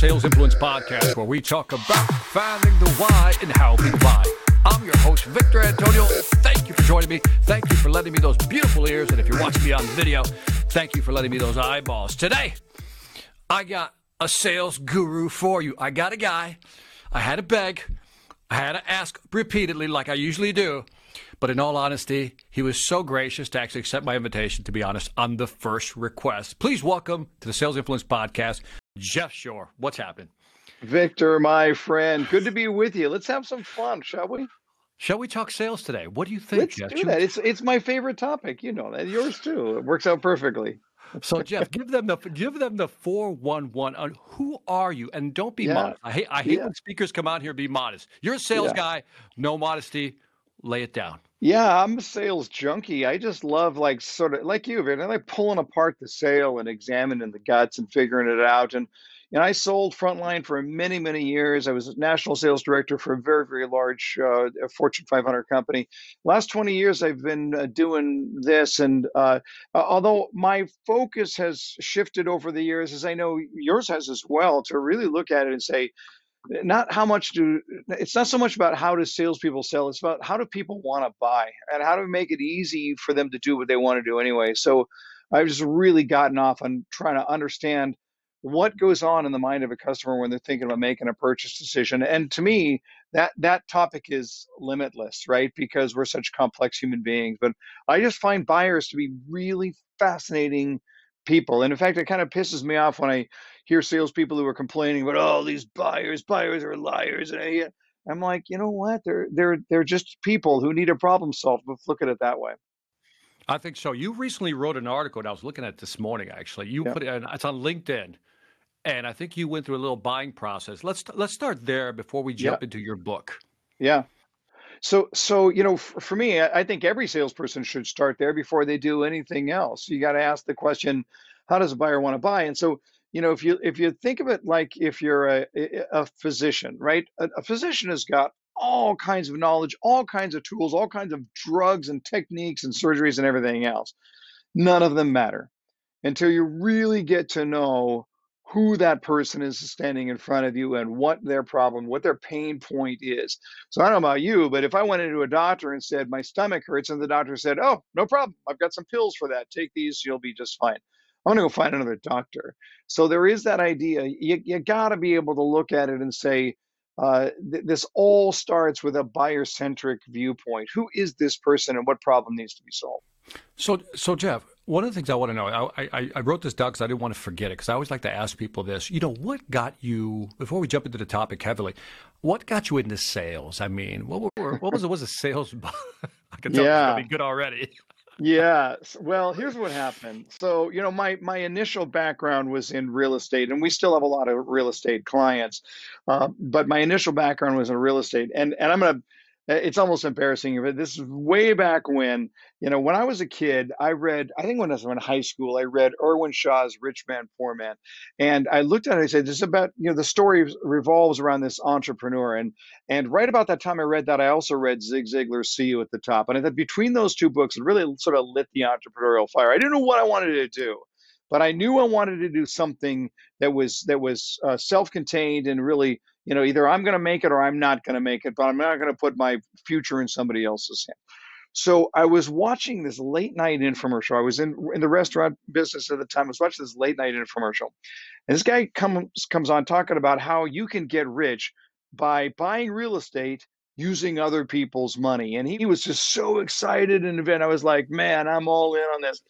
Sales Influence Podcast, where we talk about finding the why and how people buy. I'm your host, Victor Antonio. Thank you for joining me. Thank you for letting me those beautiful ears. And if you're watching me on video, thank you for letting me those eyeballs. Today, I got a sales guru for you. I got a guy. I had to beg. I had to ask repeatedly, like I usually do. But in all honesty, he was so gracious to actually accept my invitation, to be honest, on the first request. Please welcome to the Sales Influence Podcast, Jeff Shore. What's happening? Victor, my friend, good to be with you. Let's have some fun, shall we? Shall we talk sales today? What do you think, Let's Jeff? do that. It's it's my favorite topic. You know that. Yours too. It works out perfectly. So, Jeff, give them the give them the four one one on who are you, and don't be Yeah. modest. I hate I hate Yeah. when speakers come out here and be modest. You're a sales Yeah. guy, no modesty. Lay it down. Yeah, I'm a sales junkie. I just love like sort of like you, Victor. I like pulling apart the sale and examining the guts and figuring it out. And and I sold Frontline for many, many years. I was a national sales director for a very, very large uh, Fortune 500 company. Last 20 years, I've been uh, doing this. And uh, although my focus has shifted over the years, as I know yours has as well, to really look at it and say, not how much do it's not so much about how do salespeople sell it's about how do people want to buy and how do we make it easy for them to do what they want to do anyway. So i've just really gotten off on trying to understand what goes on in the mind of a customer when they're thinking about making a purchase decision and to me that that topic is limitless right because we're such complex human beings but i just find buyers to be really fascinating people and in fact it kind of pisses me off when i hear salespeople who are complaining about oh these buyers, buyers are liars, and I'm like, you know what? They're they're they're just people who need a problem solved. Let's look at it that way. I think so. You recently wrote an article, and I was looking at it this morning. Actually, you put it. It's on LinkedIn, and I think you went through a little buying process. Let's let's start there before we jump into your book. yeah. So so you know, for, for me, I, I think every salesperson should start there before they do anything else. You got to ask the question, how does a buyer want to buy? And so you know, if you if you think of it like if you're a a physician, right? A, a physician has got all kinds of knowledge, all kinds of tools, all kinds of drugs and techniques and surgeries and everything else. None of them matter until you really get to know who that person is standing in front of you and what their problem, what their pain point is. So I don't know about you, but if I went into a doctor and said my stomach hurts, and the doctor said, "Oh, no problem, I've got some pills for that. Take these, you'll be just fine." I'm gonna go find another doctor. So there is that idea. You you got to be able to look at it and say. Uh, th- this all starts with a buyer centric viewpoint. Who is this person and what problem needs to be solved? So, so Jeff, one of the things I want to know, I, I, I wrote this down because I didn't want to forget it because I always like to ask people this. You know, what got you before we jump into the topic heavily? What got you into sales? I mean, what were, what was it? Was a sales? I can tell it's Yeah. gonna be good already. Yeah. Well, here's what happened. So, you know, my my initial background was in real estate, and we still have a lot of real estate clients. Uh, but my initial background was in real estate, and and I'm gonna. Uh, It's almost embarrassing, but this is way back when. You know, when I was a kid, I read. I think when I was in high school, I read Irwin Shaw's *Rich Man, Poor Man*, and I looked at it. and I said, "This is about you know the story revolves around this entrepreneur." And and right about that time I read that, I also read Zig Ziglar's See You at the Top. And I thought between those two books, it really sort of lit the entrepreneurial fire. I didn't know what I wanted to do, but I knew I wanted to do something that was that was uh, self-contained and really, you know, either I'm going to make it or I'm not going to make it, but I'm not going to put my future in somebody else's hand. So I was watching this late night infomercial. I was in in the restaurant business at the time. I was watching this late night infomercial, and this guy comes comes on talking about how you can get rich by buying real estate using other people's money. And he was just so excited and event. I was like, man, I'm all in on this.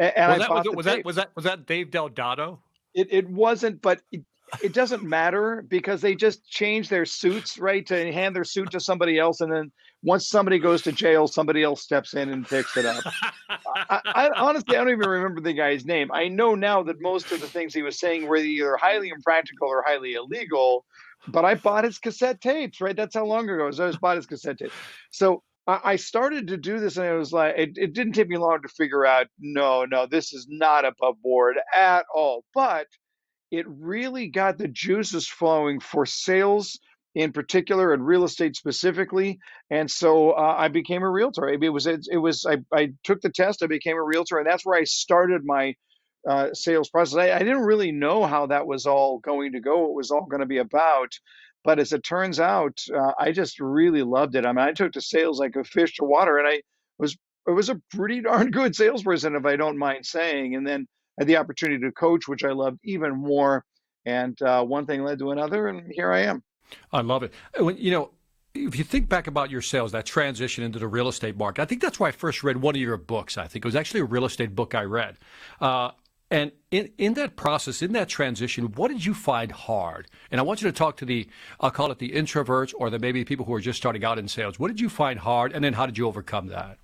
A- And, Was I that was, was that was that was that Dave Del Dotto? It it wasn't, but it, it doesn't matter because they just change their suits, right? To hand their suit to somebody else, and then once somebody goes to jail, somebody else steps in and picks it up. I, I honestly, I don't even remember the guy's name. I know now that most of the things he was saying were either highly impractical or highly illegal. But I bought his cassette tapes, right? That's how long ago. I was bought his cassette tapes. So I, I started to do this, and it was like it, it didn't take me long to figure out. No, no, this is not above board at all. But it really got the juices flowing for sales in particular and real estate specifically. And so uh, I became a realtor. It was it, it was I, I took the test. I became a realtor, and that's where I started my uh, sales process. I, I didn't really know how that was all going to go, what was all going to be about. But as it turns out, uh, I just really loved it. I mean, I took to sales like a fish to water, and I was I was a pretty darn good salesperson, if I don't mind saying. And then I had the opportunity to coach, which I loved even more. And uh, one thing led to another, and here I am. I love it. You know, if you think back about your sales, that transition into the real estate market, I think that's why I first read one of your books. I think it was actually a real estate book I read. Uh, and in, in that process, in that transition, what did you find hard? And I want you to talk to the, I'll call it the introverts or the maybe people who are just starting out in sales. What did you find hard? And then how did you overcome that?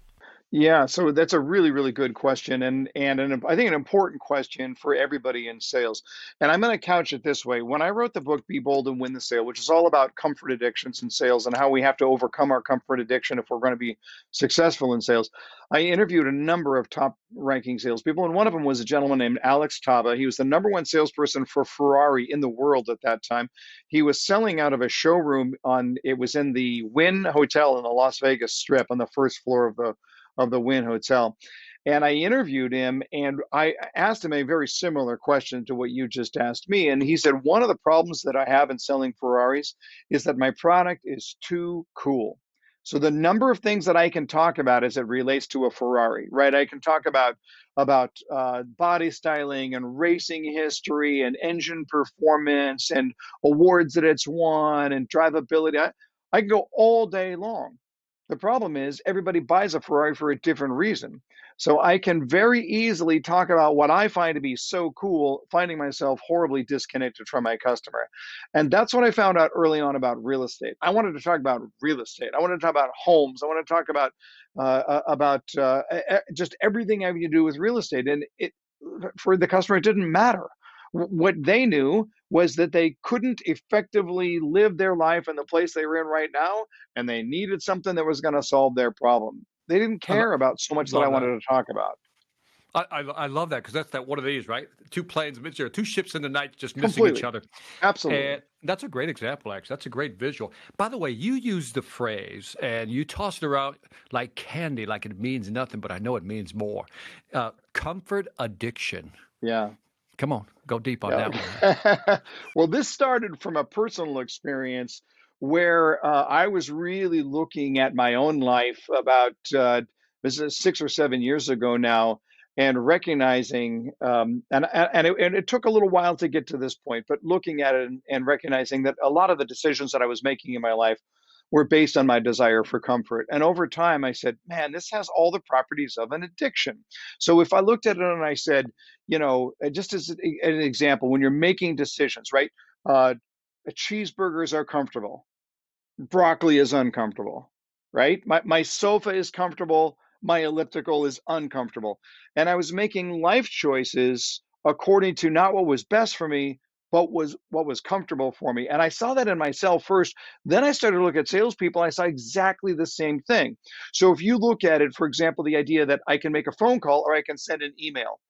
Yeah, so that's a really, really good question, and and an, I think an important question for everybody in sales. And I'm going to couch it this way: when I wrote the book "Be Bold and Win the Sale," which is all about comfort addictions in sales and how we have to overcome our comfort addiction if we're going to be successful in sales, I interviewed a number of top-ranking salespeople, and one of them was a gentleman named Alex Tava. He was the number one salesperson for Ferrari in the world at that time. He was selling out of a showroom on it was in the Wynn Hotel in the Las Vegas Strip on the first floor of the of the Wynn Hotel. And I interviewed him and I asked him a very similar question to what you just asked me. And he said, One of the problems that I have in selling Ferraris is that my product is too cool. So the number of things that I can talk about as it relates to a Ferrari, right? I can talk about about uh, body styling and racing history and engine performance and awards that it's won and drivability. I, I can go all day long. The problem is everybody buys a Ferrari for a different reason. So I can very easily talk about what I find to be so cool, finding myself horribly disconnected from my customer. And that's what I found out early on about real estate. I wanted to talk about real estate. I wanted to talk about homes. I want to talk about uh, uh about uh, just everything having to do with real estate. And it for the customer, it didn't matter what they knew was that they couldn't effectively live their life in the place they were in right now, and they needed something that was going to solve their problem. They didn't care about so much that I wanted to talk about. I, I, I love that because that's that one of these right? Two planes missing, two ships in the night just missing Completely. each other. Absolutely. And that's a great example actually. That's a great visual. By the way you use the phrase and you toss it around like candy like it means nothing but I know it means more. Uh, comfort addiction. Yeah Come on, go deep on that one. well, this started from a personal experience where uh, I was really looking at my own life about uh, six or seven years ago now, and recognizing um, and and it, and it, took a little while to get to this point, but looking at it and, and recognizing that a lot of the decisions that I was making in my life were based on my desire for comfort. And over time, I said, man, this has all the properties of an addiction. So if I looked at it and I said, you know, uh, just as an example, when you're making decisions, right? Uh, cheeseburgers are comfortable, broccoli is uncomfortable, right? My, my sofa is comfortable, my elliptical is uncomfortable. And I was making life choices according to not what was best for me, what was what was comfortable for me. And I saw that in myself first. Then I started to look at salespeople. I saw exactly the same thing. So if you look at it, for example, the idea that I can make a phone call or I can send an email.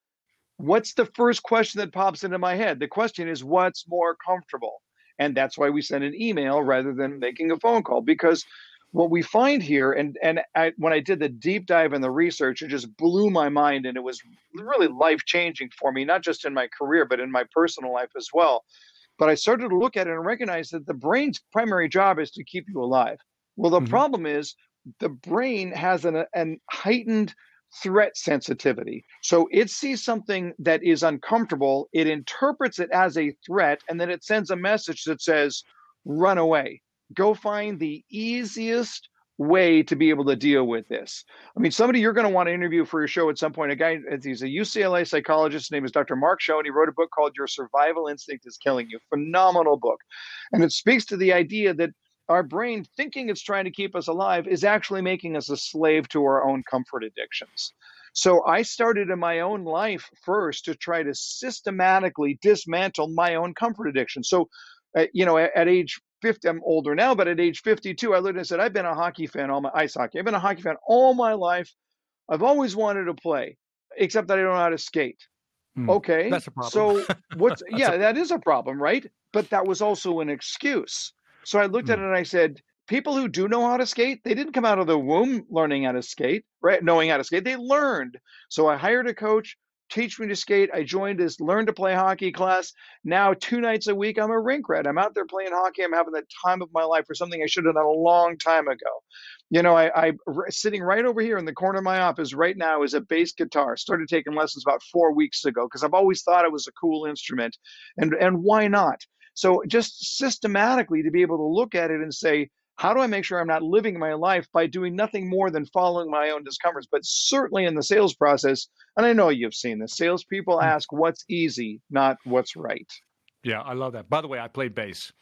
What's the first question that pops into my head? The question is, what's more comfortable? And that's why we send an email rather than making a phone call because what we find here, and and I, when I did the deep dive in the research, it just blew my mind, and it was really life changing for me, not just in my career, but in my personal life as well. But I started to look at it and recognize that the brain's primary job is to keep you alive. Well, the mm-hmm. problem is the brain has an, an heightened threat sensitivity. So it sees something that is uncomfortable, it interprets it as a threat, and then it sends a message that says, run away go find the easiest way to be able to deal with this. I mean, somebody you're going to want to interview for your show at some point. A guy, he's a UCLA psychologist. His name is Dr. Marc Schoen, and he wrote a book called Your Survival Instinct is Killing You. Phenomenal book. And it speaks to the idea that our brain, thinking it's trying to keep us alive, is actually making us a slave to our own comfort addictions. So I started in my own life first to try to systematically dismantle my own comfort addiction. So, uh, you know, at, at age 50, I'm older now, but at age 52, I looked and said, I've been a hockey fan all my ice hockey. I've been a hockey fan all my life. I've always wanted to play, except that I don't know how to skate. Mm, okay. That's a problem. So what's yeah, a- that is a problem, right? But that was also an excuse. So I looked mm. at hmm. it and I said, people who do know how to skate, they didn't come out of the womb learning how to skate, right? Knowing how to skate. They learned. So I hired a coach teach me to skate. I joined this learn to play hockey class. Now, two nights a week, I'm a rink rat. I'm out there playing hockey. I'm having the time of my life for something I should have done a long time ago. You know, I, I sitting right over here in the corner of my office right now is a bass guitar. Started taking lessons about four weeks ago because I've always thought it was a cool instrument, and and why not? So just systematically to be able to look at it and say, how do I make sure I'm not living my life by doing nothing more than following my own discomforts? But certainly in the sales process, and I know you've seen this, salespeople hmm. ask what's easy, not what's right. Yeah, I love that. By the way, I played bass.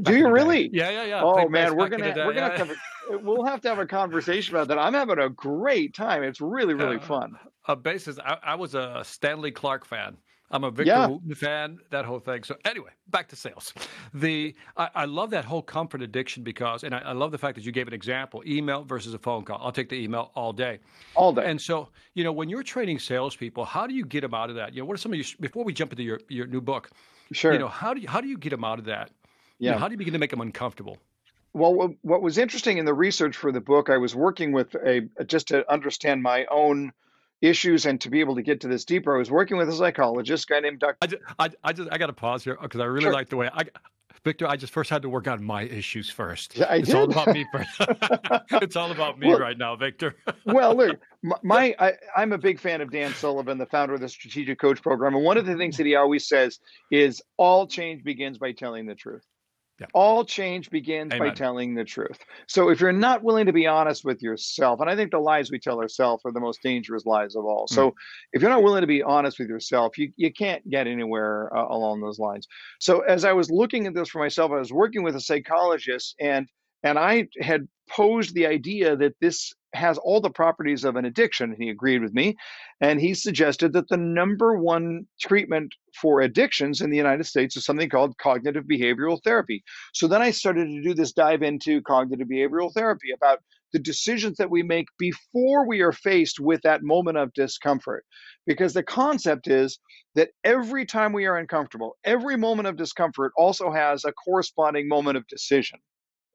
Do you really? Yeah, yeah, yeah. Oh man, we're gonna we're gonna have we'll have to have a conversation about that. I'm having a great time. It's really really uh, fun. A basis. I, I was a Stanley Clarke fan. I'm a Victor yeah. Wooten fan, that whole thing. So anyway, back to sales. The I, I love that whole comfort addiction because, and I, I, love the fact that you gave an example: email versus a phone call. I'll take the email all day, all day. And so, you know, when you're training salespeople, how do you get them out of that? You know, what are some of your before we jump into your your new book? Sure. You know, how do you how do you get them out of that? Yeah. You know, how do you begin to make them uncomfortable? Well, what was interesting in the research for the book, I was working with a just to understand my own issues and to be able to get to this deeper. I was working with a psychologist, a guy named Dr. I just, I, I just, I got to pause here because I really sure. like the way I, Victor, I just first had to work on my issues first. Yeah, I it's did. all about me first. it's all about me well, right now, Victor. well, look, my, I, I'm a big fan of Dan Sullivan, the founder of the Strategic Coach Program, and one of the things that he always says is all change begins by telling the truth. Yeah. All change begins Amen. by telling the truth. So if you're not willing to be honest with yourself, and I think the lies we tell ourselves are the most dangerous lies of all. So mm. if you're not willing to be honest with yourself, you, you can't get anywhere uh, along those lines. So as I was looking at this for myself, I was working with a psychologist and and I had posed the idea that this has all the properties of an addiction. He agreed with me. And he suggested that the number one treatment for addictions in the United States is something called cognitive behavioral therapy. So then I started to do this dive into cognitive behavioral therapy about the decisions that we make before we are faced with that moment of discomfort. Because the concept is that every time we are uncomfortable, every moment of discomfort also has a corresponding moment of decision.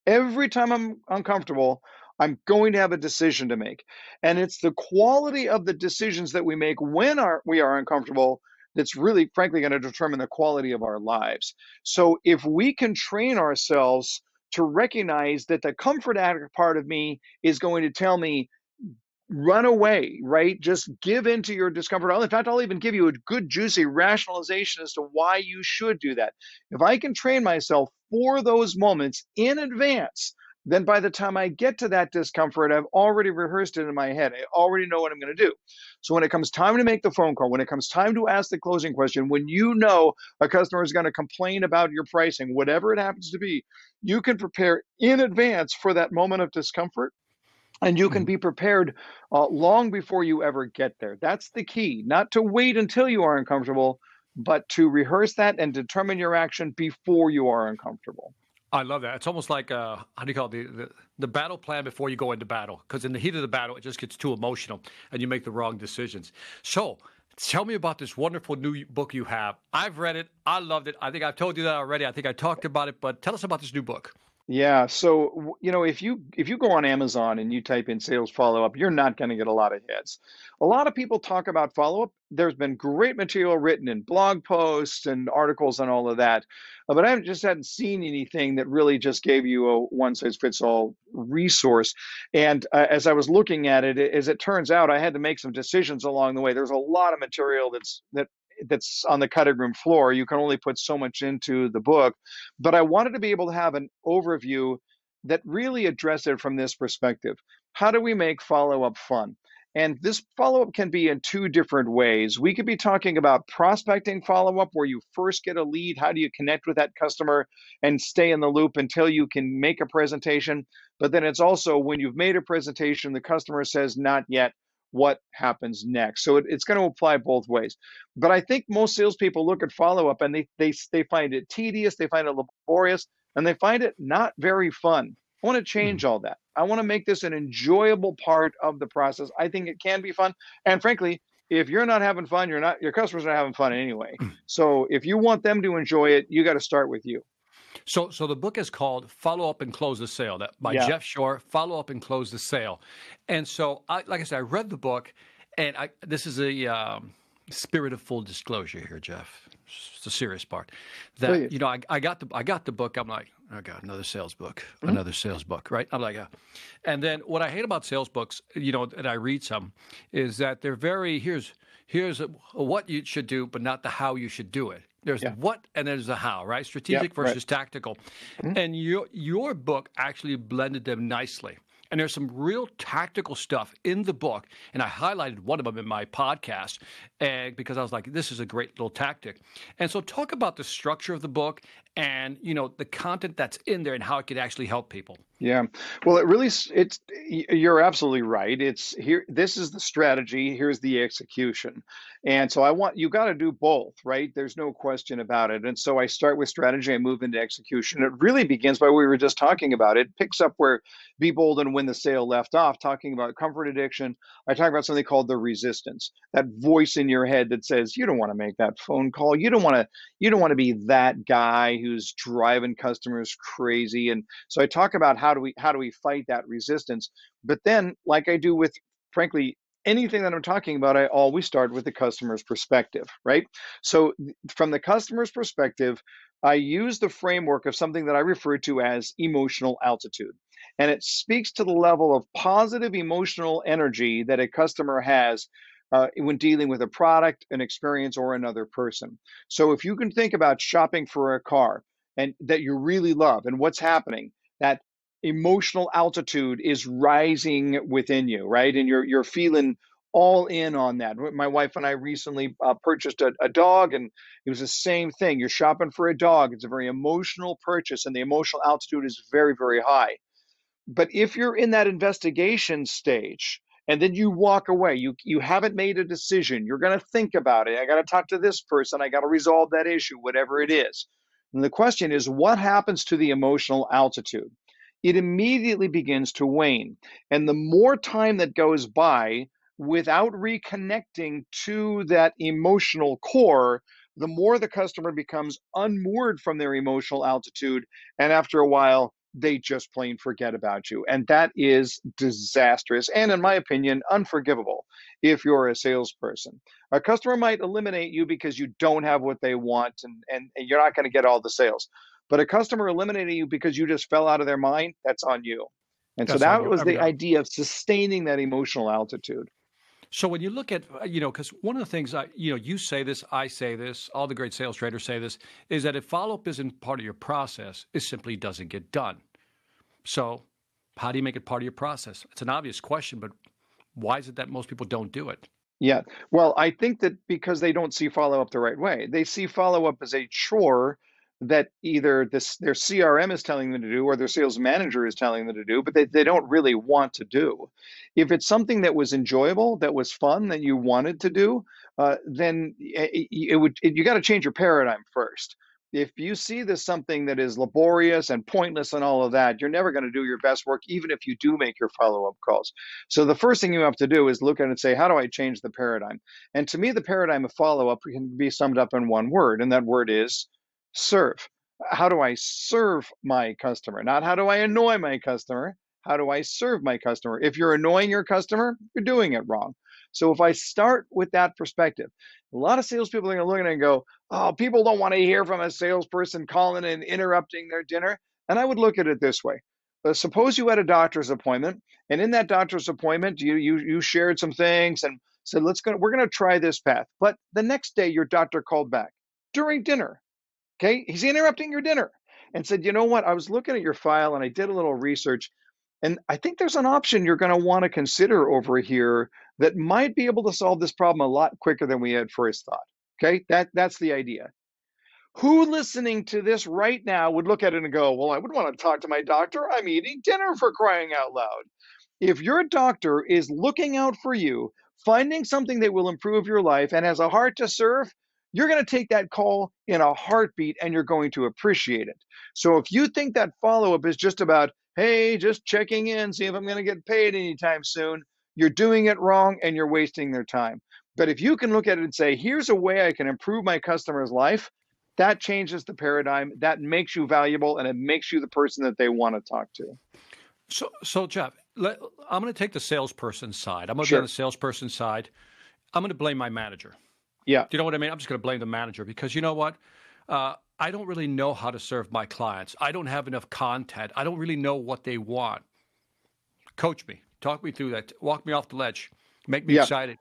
Every time I'm uncomfortable, I'm going to have a decision to make. And it's the quality of the decisions that we make when our, we are uncomfortable that's really, frankly, going to determine the quality of our lives. So if we can train ourselves to recognize that the comfort part of me is going to tell me, run away, right? Just give into your discomfort. In fact, I'll even give you a good, juicy rationalization as to why you should do that. If I can train myself for those moments in advance, then by the time I get to that discomfort, I've already rehearsed it in my head. I already know what I'm going to do. So when it comes time to make the phone call, when it comes time to ask the closing question, when you know a customer is going to complain about your pricing, whatever it happens to be, you can prepare in advance for that moment of discomfort. And you can mm-hmm. be prepared uh, long before you ever get there. That's the key, not to wait until you are uncomfortable, but to rehearse that and determine your action before you are uncomfortable. I love that. It's almost like uh, how do you call it the, the, the battle plan before you go into battle? Because in the heat of the battle, it just gets too emotional and you make the wrong decisions. So tell me about this wonderful new book you have. I've read it. I loved it. I think I've told you that already. I think I talked about it, but tell us about this new book. Yeah, so you know, if you if you go on Amazon and you type in sales follow up, you're not going to get a lot of hits. A lot of people talk about follow up. There's been great material written in blog posts and articles and all of that, uh, but I just hadn't seen anything that really just gave you a one size fits all resource. And uh, as I was looking at it, as it turns out, I had to make some decisions along the way. There's a lot of material that's that that's on the cutting room floor. You can only put so much into the book. But I wanted to be able to have an overview that really addressed it from this perspective. How do we make follow up fun? And this follow up can be in two different ways. We could be talking about prospecting follow up, where you first get a lead. How do you connect with that customer and stay in the loop until you can make a presentation? But then it's also when you've made a presentation, the customer says, not yet what happens next. So it, it's going to apply both ways. But I think most salespeople look at follow up and they, they, they find it tedious, they find it laborious, and they find it not very fun. I want to change mm-hmm. all that. I want to make this an enjoyable part of the process. I think it can be fun. And frankly, if you're not having fun, you're not your customers are not having fun anyway. Mm. So if you want them to enjoy it, you got to start with you. So, so the book is called "Follow Up and Close the Sale" that by yeah. Jeff Shore. Follow up and close the sale. And so, I, like I said, I read the book, and I, this is a um, spirit of full disclosure here, Jeff. It's the serious part. That Please. you know, I, I, got the I got the book. I'm like, I got another sales book, mm-hmm. another sales book, right? I'm like, uh, and then what I hate about sales books, you know, and I read some, is that they're very here's here's a what you should do, but not the how you should do it. There's yeah. what and there's the how, right? Strategic yep, versus right. tactical. Mm-hmm. And your your book actually blended them nicely. And there's some real tactical stuff in the book. And I highlighted one of them in my podcast and because I was like, this is a great little tactic. And so talk about the structure of the book and, you know, the content that's in there and how it could actually help people. Yeah. Well, it really it's you're absolutely right. It's here this is the strategy, here's the execution. And so I want you got to do both, right? There's no question about it. And so I start with strategy, I move into execution. It really begins by what we were just talking about. It picks up where Be Bold and Win the Sale left off, talking about comfort addiction. I talk about something called the resistance. That voice in your head that says you don't want to make that phone call. You don't want to you don't want to be that guy who's driving customers crazy. And so I talk about how do we how do we fight that resistance? But then, like I do with frankly anything that I'm talking about, I always start with the customer's perspective, right? So from the customer's perspective, I use the framework of something that I refer to as emotional altitude. And it speaks to the level of positive emotional energy that a customer has uh, when dealing with a product, an experience, or another person. So if you can think about shopping for a car and that you really love and what's happening, that emotional altitude is rising within you, right? And you're you're feeling all in on that. My wife and I recently uh, purchased a, a, dog, and it was the same thing. You're shopping for a dog. It's a very emotional purchase, and the emotional altitude is very, very high. But if you're in that investigation stage, and then you walk away, you you haven't made a decision. You're going to think about it. I got to talk to this person. I got to resolve that issue, whatever it is. And the question is, what happens to the emotional altitude? it immediately begins to wane. And the more time that goes by without reconnecting to that emotional core, the more the customer becomes unmoored from their emotional altitude. And after a while, they just plain forget about you. And that is disastrous and, in my opinion, unforgivable if you're a salesperson. A customer might eliminate you because you don't have what they want and, and, and you're not going to get all the sales. But a customer eliminating you because you just fell out of their mind, that's on you. And that's so that was the idea of sustaining that emotional altitude. So when you look at, uh, you know, because one of the things I, you know, you say this, I say this, all the great sales traders say this, is that if follow up isn't part of your process, it simply doesn't get done. So how do you make it part of your process? It's an obvious question, but why is it that most people don't do it? Yeah. Well, I think that because they don't see follow up the right way. They see follow up as a chore that either this their CRM is telling them to do or their sales manager is telling them to do, but they, they don't really want to do. If it's something that was enjoyable, that was fun, that you wanted to do, uh, then it, it would it, you got to change your paradigm first. If you see this something that is laborious and pointless and all of that, you're never going to do your best work, even if you do make your follow up calls. So the first thing you have to do is look at it and say, how do I change the paradigm? And to me, the paradigm of follow up can be summed up in one word, and that word is serve. How do I serve my customer? Not how do I annoy my customer? How do I serve my customer? If you're annoying your customer, you're doing it wrong. So if I start with that perspective, a lot of salespeople are going to look at it and go, "Oh, people don't want to hear from a salesperson calling and interrupting their dinner." And I would look at it this way: uh, suppose you had a doctor's appointment, and in that doctor's appointment, you you you shared some things and said, "Let's go. We're going to try this path." But the next day, your doctor called back during dinner Okay. He's interrupting your dinner and said, you know what? I was looking at your file and I did a little research. And I think there's an option you're going to want to consider over here that might be able to solve this problem a lot quicker than we had first thought. Okay. That, that's the idea. Who listening to this right now would look at it and go, Well, I would want to talk to my doctor. I'm eating dinner for crying out loud. If your doctor is looking out for you, finding something that will improve your life, and has a heart to serve, you're going to take that call in a heartbeat and you're going to appreciate it. So if you think that follow up is just about, hey, just checking in, see if I'm going to get paid anytime soon, you're doing it wrong and you're wasting their time. But if you can look at it and say, here's a way I can improve my customer's life, that changes the paradigm. That makes you valuable and it makes you the person that they want to talk to. So, so Jeff, let, I'm going to take the salesperson side. I'm going to sure. be on the salesperson side. I'm going to blame my manager. Yeah. Do you know what I mean? I'm just going to blame the manager because you know what? Uh, I don't really know how to serve my clients. I don't have enough content. I don't really know what they want. Coach me. Talk me through that. Walk me off the ledge. Make me Yeah. excited.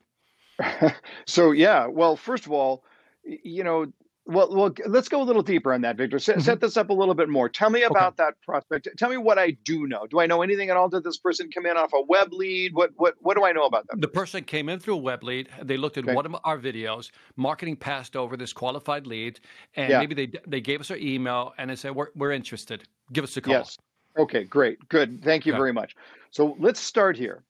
so yeah, well, first of all, you know, well, well, let's go a little deeper on that, Victor. Set, set this up a little bit more. Tell me Okay. about that prospect. Tell me what I do know. Do I know anything at all? Did this person come in off a web lead? What what what do I know about them? The person came in through a web lead. They looked at Okay. one of our videos. Marketing passed over this qualified lead, and Yeah. maybe they they gave us their email and they said, "We're we're interested. Give us a call." Yes. Okay, great. Good. Thank you Yeah. very much. So let's start here.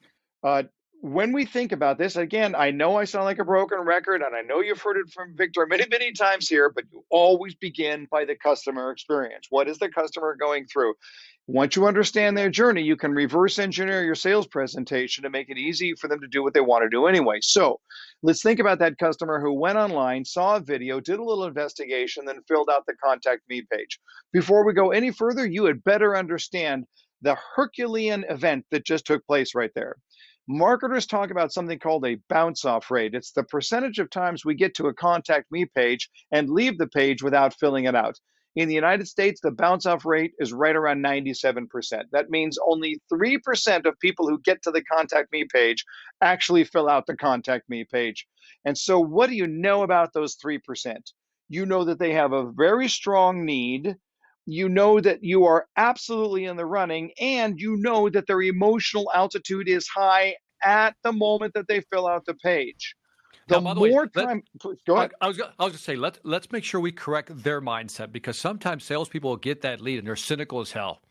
Uh, when we think about this, again, I know I sound like a broken record, and I know you've heard it from Victor many, many times here, but you always begin by the customer experience. What is the customer going through? Once you understand their journey, you can reverse engineer your sales presentation to make it easy for them to do what they want to do anyway. So let's think about that customer who went online, saw a video, did a little investigation, then filled out the contact me page. Before we go any further, you had better understand the Herculean event that just took place right there. Marketers talk about something called a bounce off rate. It's the percentage of times we get to a contact me page and leave the page without filling it out. In the United States, the bounce off rate is right around 97%. That means only 3% of people who get to the contact me page actually fill out the contact me page. And so, what do you know about those 3%? You know that they have a very strong need you know that you are absolutely in the running and you know that their emotional altitude is high at the moment that they fill out the page. The Now, by the more let- time please, go I, ahead. I was go- I was going to say let let's make sure we correct their mindset because sometimes salespeople will get that lead and they're cynical as hell,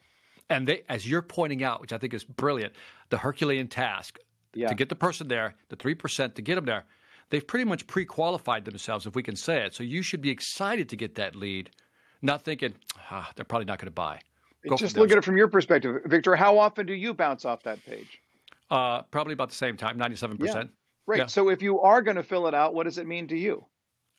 and they, as you're pointing out, which I think is brilliant, the Herculean task yeah. to get the person there, the three percent to get them there, they've pretty much pre-qualified themselves, if we can say it. So you should be excited to get that lead, not thinking ah, they're probably not going to buy. Go just look at it from your perspective victor how often do you bounce off that page Uh, probably about the same time, ninety-seven percent. right Yeah. so if you are going to fill it out what does it mean to you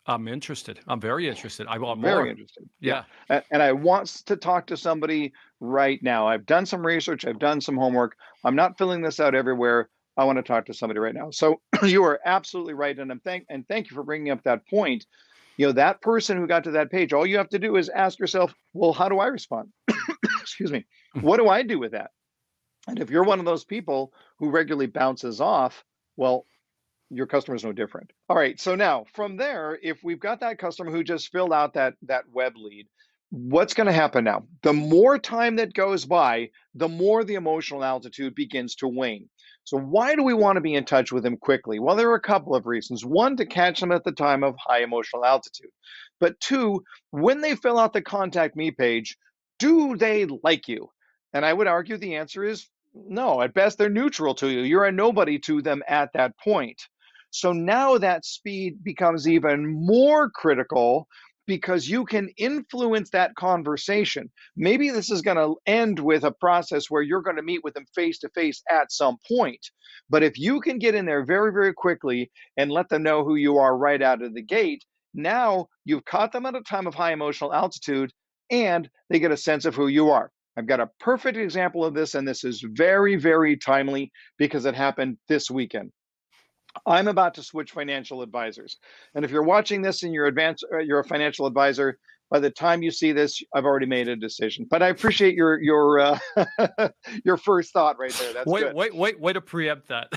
I'm interested. I'm very interested. I want more. very interested Yeah. A- and I want to talk to somebody right now. I've done some research, I've done some homework. I'm not filling this out everywhere. I want to talk to somebody right now. So you are absolutely right, and I'm thank and thank you for bringing up that point. You know that person who got to that page. All you have to do is ask yourself, well, how do I respond? Excuse me. Hmm. What do I do with that? And if you're one of those people who regularly bounces off, well, your customer is no different. All right. So now from there, if we've got that customer who just filled out that that web lead, what's going to happen now? The more time that goes by, the more the emotional altitude begins to wane. So why do we want to be in touch with them quickly? Well, there are a couple of reasons. One, to catch them at the time of high emotional altitude. But two, when they fill out the contact me page, do they like you? And I would argue the answer is no. At best, they're neutral to you. You're a nobody to them at that point. So now that speed becomes even more critical because you can influence that conversation. Maybe this is going to end with a process where you're going to meet with them face to face at some point. But if you can get in there very, very quickly and let them know who you are right out of the gate, now you've caught them at a time of high emotional altitude and they get a sense of who you are. I've got a perfect example of this, and this is very, very timely because it happened this weekend. I'm about to switch financial advisors. And if you're watching this and you're advanced, uh, you're a financial advisor, by the time you see this, I've already made a decision. But I appreciate your your uh, your first thought right there. That's wait, good. wait, wait, way to preempt that.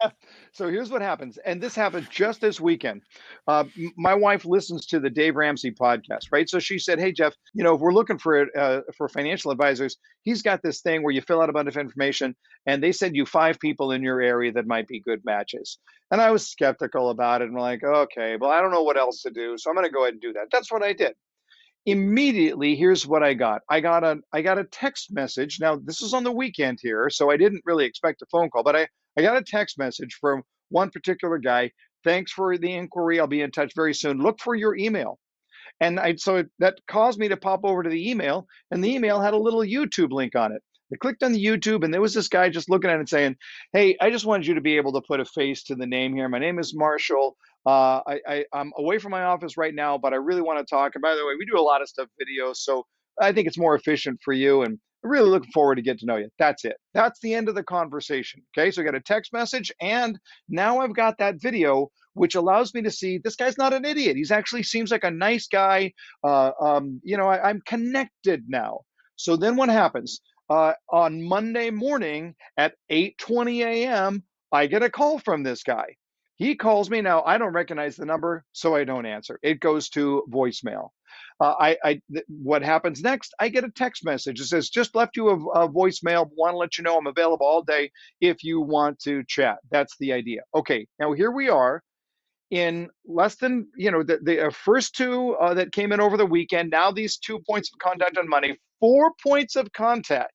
so here's what happens, and this happened just this weekend. Uh, my wife listens to the Dave Ramsey podcast, right? So she said, "Hey Jeff, you know, if we're looking for uh, for financial advisors, he's got this thing where you fill out a bunch of information, and they send you five people in your area that might be good matches." And I was skeptical about it, and like, okay, well, I don't know what else to do, so I'm going to go ahead and do that. That's what I did immediately here's what i got i got a i got a text message now this is on the weekend here so i didn't really expect a phone call but i i got a text message from one particular guy thanks for the inquiry i'll be in touch very soon look for your email and I, so that caused me to pop over to the email and the email had a little youtube link on it I clicked on the YouTube and there was this guy just looking at it saying, Hey, I just wanted you to be able to put a face to the name here. My name is Marshall. Uh, I, I, I'm away from my office right now, but I really want to talk. And by the way, we do a lot of stuff video, so I think it's more efficient for you. And really looking forward to get to know you. That's it. That's the end of the conversation. Okay. So I got a text message and now I've got that video, which allows me to see this guy's not an idiot. He's actually seems like a nice guy. Uh, um, you know, I, I'm connected now. So then what happens? Uh, on Monday morning at 8:20 a.m., I get a call from this guy. He calls me now. I don't recognize the number, so I don't answer. It goes to voicemail. Uh, I, I th- what happens next? I get a text message. It says, "Just left you a, a voicemail. Want to let you know I'm available all day if you want to chat." That's the idea. Okay, now here we are in less than you know the, the uh, first two uh, that came in over the weekend. Now these two points of contact on money, four points of contact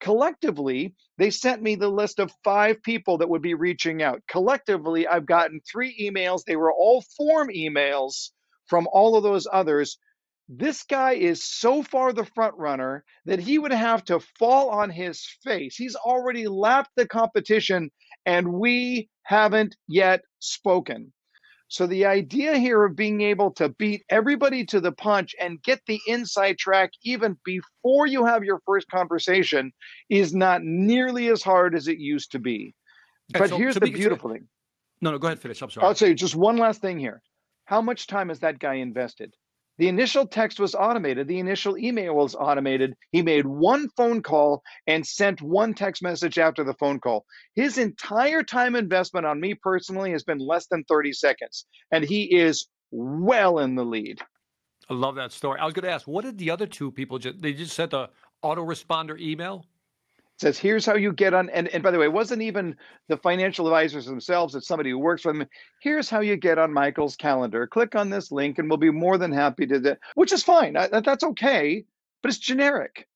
Collectively, they sent me the list of five people that would be reaching out. Collectively, I've gotten three emails. They were all form emails from all of those others. This guy is so far the front runner that he would have to fall on his face. He's already lapped the competition, and we haven't yet spoken. So the idea here of being able to beat everybody to the punch and get the inside track even before you have your first conversation is not nearly as hard as it used to be. But so, here's so the beautiful thing. No, no, go ahead, finish. I'm sorry. I'll say just one last thing here. How much time has that guy invested? The initial text was automated. The initial email was automated. He made one phone call and sent one text message after the phone call. His entire time investment on me personally has been less than 30 seconds, and he is well in the lead. I love that story. I was going to ask, what did the other two people just? They just sent a autoresponder email says here's how you get on and, and by the way it wasn't even the financial advisors themselves it's somebody who works for them. Here's how you get on michael's calendar. Click on this link and we'll be more than happy to do which is fine I, that's okay but it's generic.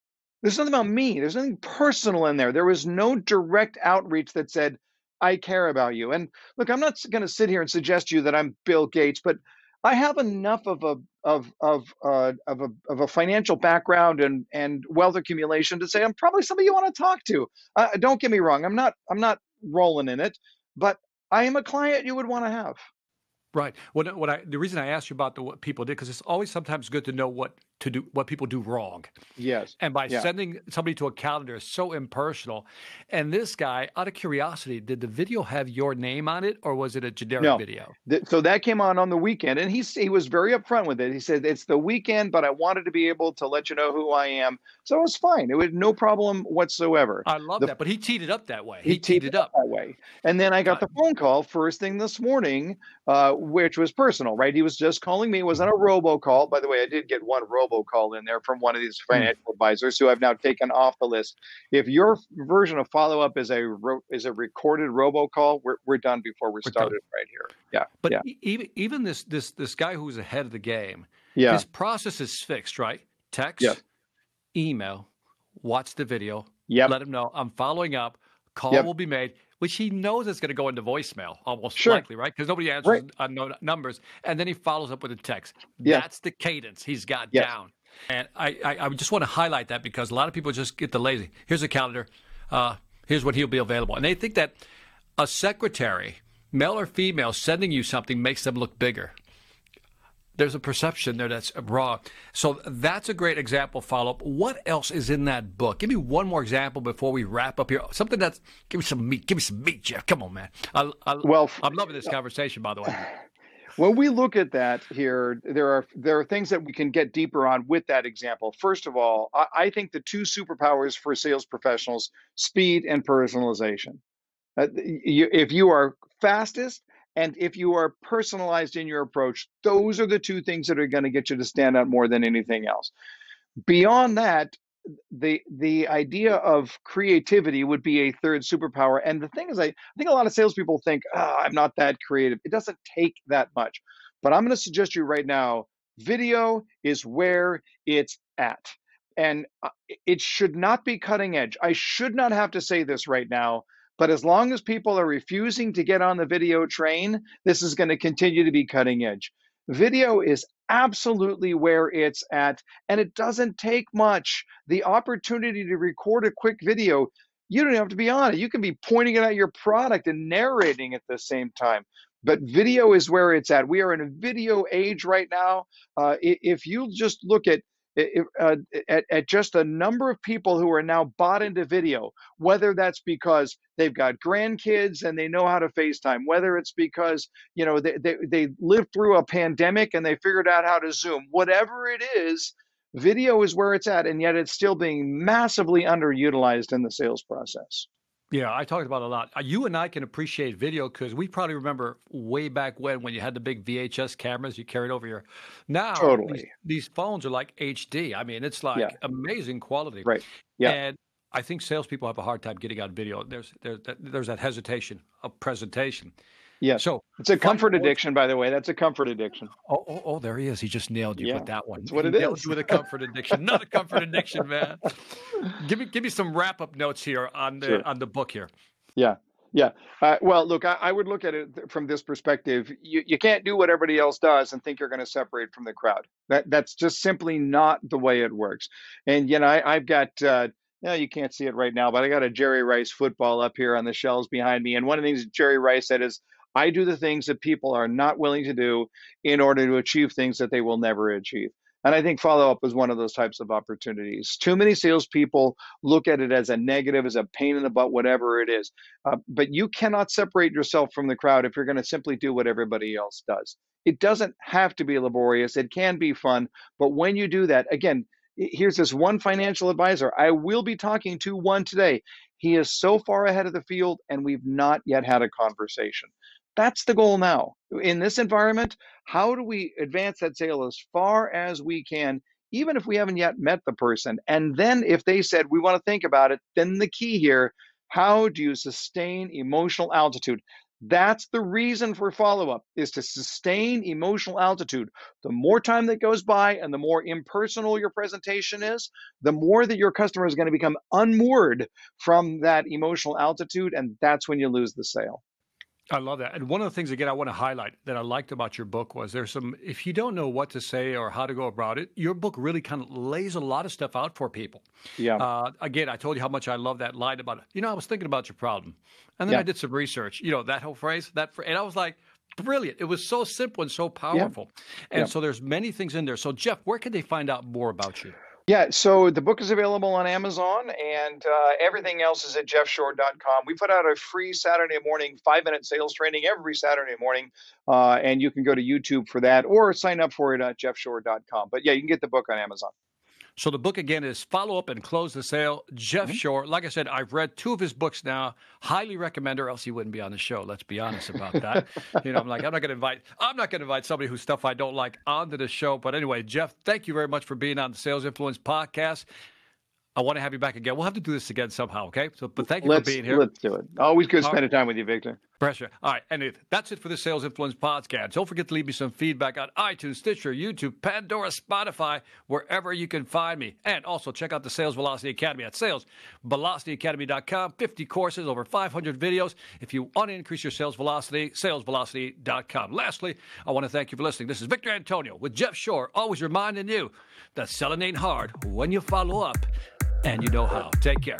There's nothing about me there's nothing personal in there. There was no direct outreach that said i care about you and look i'm not going to sit here and suggest to you that i'm bill gates but I have enough of a of of uh, of a of a financial background and and wealth accumulation to say I'm probably somebody you want to talk to. Uh, don't get me wrong. I'm not I'm not rolling in it, but I am a client you would want to have. Right. What what I the reason I asked you about the what people did because it's always sometimes good to know what to do what people do wrong. Yes. And by yeah. sending somebody to a calendar is so impersonal. And this guy, out of curiosity, did the video have your name on it or was it a generic no. video? so that came on on the weekend and he he was very upfront with it. He said it's the weekend but I wanted to be able to let you know who I am. So it was fine. It was no problem whatsoever. I love the, that. But he teed it up that way. He, he teed, it up. that way. And then I got the phone call first thing this morning uh, which was personal, right? He was just calling me. It wasn't a robocall. By the way, I did get one robocall in there from one of these hmm. financial advisors who I've now taken off the list. If your version of follow up is a is a recorded robocall, we're we're done before we started right here. Yeah, but yeah. even even this this this guy who's ahead of the game, yeah, his process is fixed, right? Text, email, watch the video, yep. let him know I'm following up. Call yep. will be made which he knows is going to go into voicemail almost sure. likely, right? Because nobody answers right. on no numbers, and then he follows up with a text. That's the cadence he's got yes. down. And I, I, I, just want to highlight that because a lot of people just get the lazy. Here's a calendar. Uh, here's when he'll be available, and they think that a secretary, male or female, sending you something makes them look bigger there's a perception there that's wrong. So that's a great example follow up. What else is in that book? Give me one more example before we wrap up here. Something that's give me some meat. Give me some meat, Jeff. Come on, man. I, I, well, I'm loving this conversation, by the way. When we look at that here, there are there are things that we can get deeper on with that example. First of all, I, I think the two superpowers for sales professionals: speed and personalization. Uh, you, if you are fastest and if you are personalized in your approach, those are the two things that are going to get you to stand out more than anything else. Beyond that, the the idea of creativity would be a third superpower. And the thing is, I, I think a lot of salespeople think, oh, I'm not that creative. It doesn't take that much. But I'm going to suggest you right now, video is where it's at. And uh, it should not be cutting edge. I should not have to say this right now, but as long as people are refusing to get on the video train, this is going to continue to be cutting edge. Video is absolutely where it's at, and it doesn't take much. The opportunity to record a quick video, you don't have to be on it. You can be pointing it at your product and narrating at the same time. But video is where it's at. We are in a video age right now. Uh, if you just look at uh, at, at just the number of people who are now bought into video, whether that's because they've got grandkids and they know how to FaceTime, whether it's because you know they, they, they lived through a pandemic and they figured out how to Zoom, whatever it is, video is where it's at, and yet it's still being massively underutilized in the sales process. Yeah, I talked about a lot. Uh, you and I can appreciate video because we probably remember way back when when you had the big VHS cameras you carried over your. Now, totally. these, these phones are like HD. I mean, it's like yeah. amazing quality. Right. Yeah. And I think salespeople have a hard time getting on video. There's there's there's that hesitation of presentation. Yeah. So it's a comfort addiction, by the way. That's a comfort addiction. Oh, oh, oh there he is. He just nailed you yeah, with that one. That's what he it nailed. You with a comfort addiction, not a comfort addiction, man. Give me give me some wrap up notes here on the Sure. on the book here. Yeah. Yeah. Uh, well, look, I, I would look at it from this perspective. You, you can't do what everybody else does and think you're going to separate from the crowd. That that's just simply not the way it works. And you know, I, I've got. Uh, no, you can't see it right now, but I got a Jerry Rice football up here on the shelves behind me. And one of the things Jerry Rice said is, I do the things that people are not willing to do in order to achieve things that they will never achieve. And I think follow up is one of those types of opportunities. Too many salespeople look at it as a negative, as a pain in the butt, whatever it is. Uh, but you cannot separate yourself from the crowd if you're going to simply do what everybody else does. It doesn't have to be laborious, it can be fun. But when you do that, again, here's this one financial advisor. I will be talking to one today. He is so far ahead of the field, and we've not yet had a conversation. That's the goal now. In this environment, how do we advance that sale as far as we can, even if we haven't yet met the person? And then if they said, we want to think about it, then the key here how do you sustain emotional altitude? That's the reason for follow up is to sustain emotional altitude. The more time that goes by and the more impersonal your presentation is, the more that your customer is going to become unmoored from that emotional altitude. And that's when you lose the sale. I love that. And one of the things, again, I want to highlight that I liked about your book was there's some, if you don't know what to say or how to go about it, your book really kind of lays a lot of stuff out for people. Yeah. Uh, again, I told you how much I love that line about, it. you know, I was thinking about your problem. And then Yeah. I did some research, you know, that whole phrase, that, and I was like, brilliant. It was so simple and so powerful. And Yeah. so there's many things in there. So, Jeff, where can they find out more about you? Yeah, so the book is available on Amazon and uh, everything else is at jeffshore.com. We put out a free Saturday morning five minute sales training every Saturday morning, uh, and you can go to YouTube for that or sign up for it at jeffshore.com. But yeah, you can get the book on Amazon. So the book again is Follow Up and Close the Sale. Jeff Mm-hmm. Shore. Like I said, I've read two of his books now. Highly recommend, or else he wouldn't be on the show. Let's be honest about that. you know, I'm like, I'm not going to invite. I'm not going to invite somebody whose stuff I don't like onto the show. But anyway, Jeff, thank you very much for being on the Sales Influence podcast. I want to have you back again. We'll have to do this again somehow, okay? So, but thank you Let's, for being here. let's do it. Always good All spending time with you, Victor. Pressure. All right. And if that's it for the Sales Influence podcast. Don't forget to leave me some feedback on iTunes, Stitcher, YouTube, Pandora, Spotify, wherever you can find me. And also check out the Sales Velocity Academy at salesvelocityacademy.com. 50 courses, over 500 videos. If you want to increase your sales velocity, salesvelocity.com. Lastly, I want to thank you for listening. This is Victor Antonio with Jeff Shore, always reminding you that selling ain't hard when you follow up and you know how. Take care.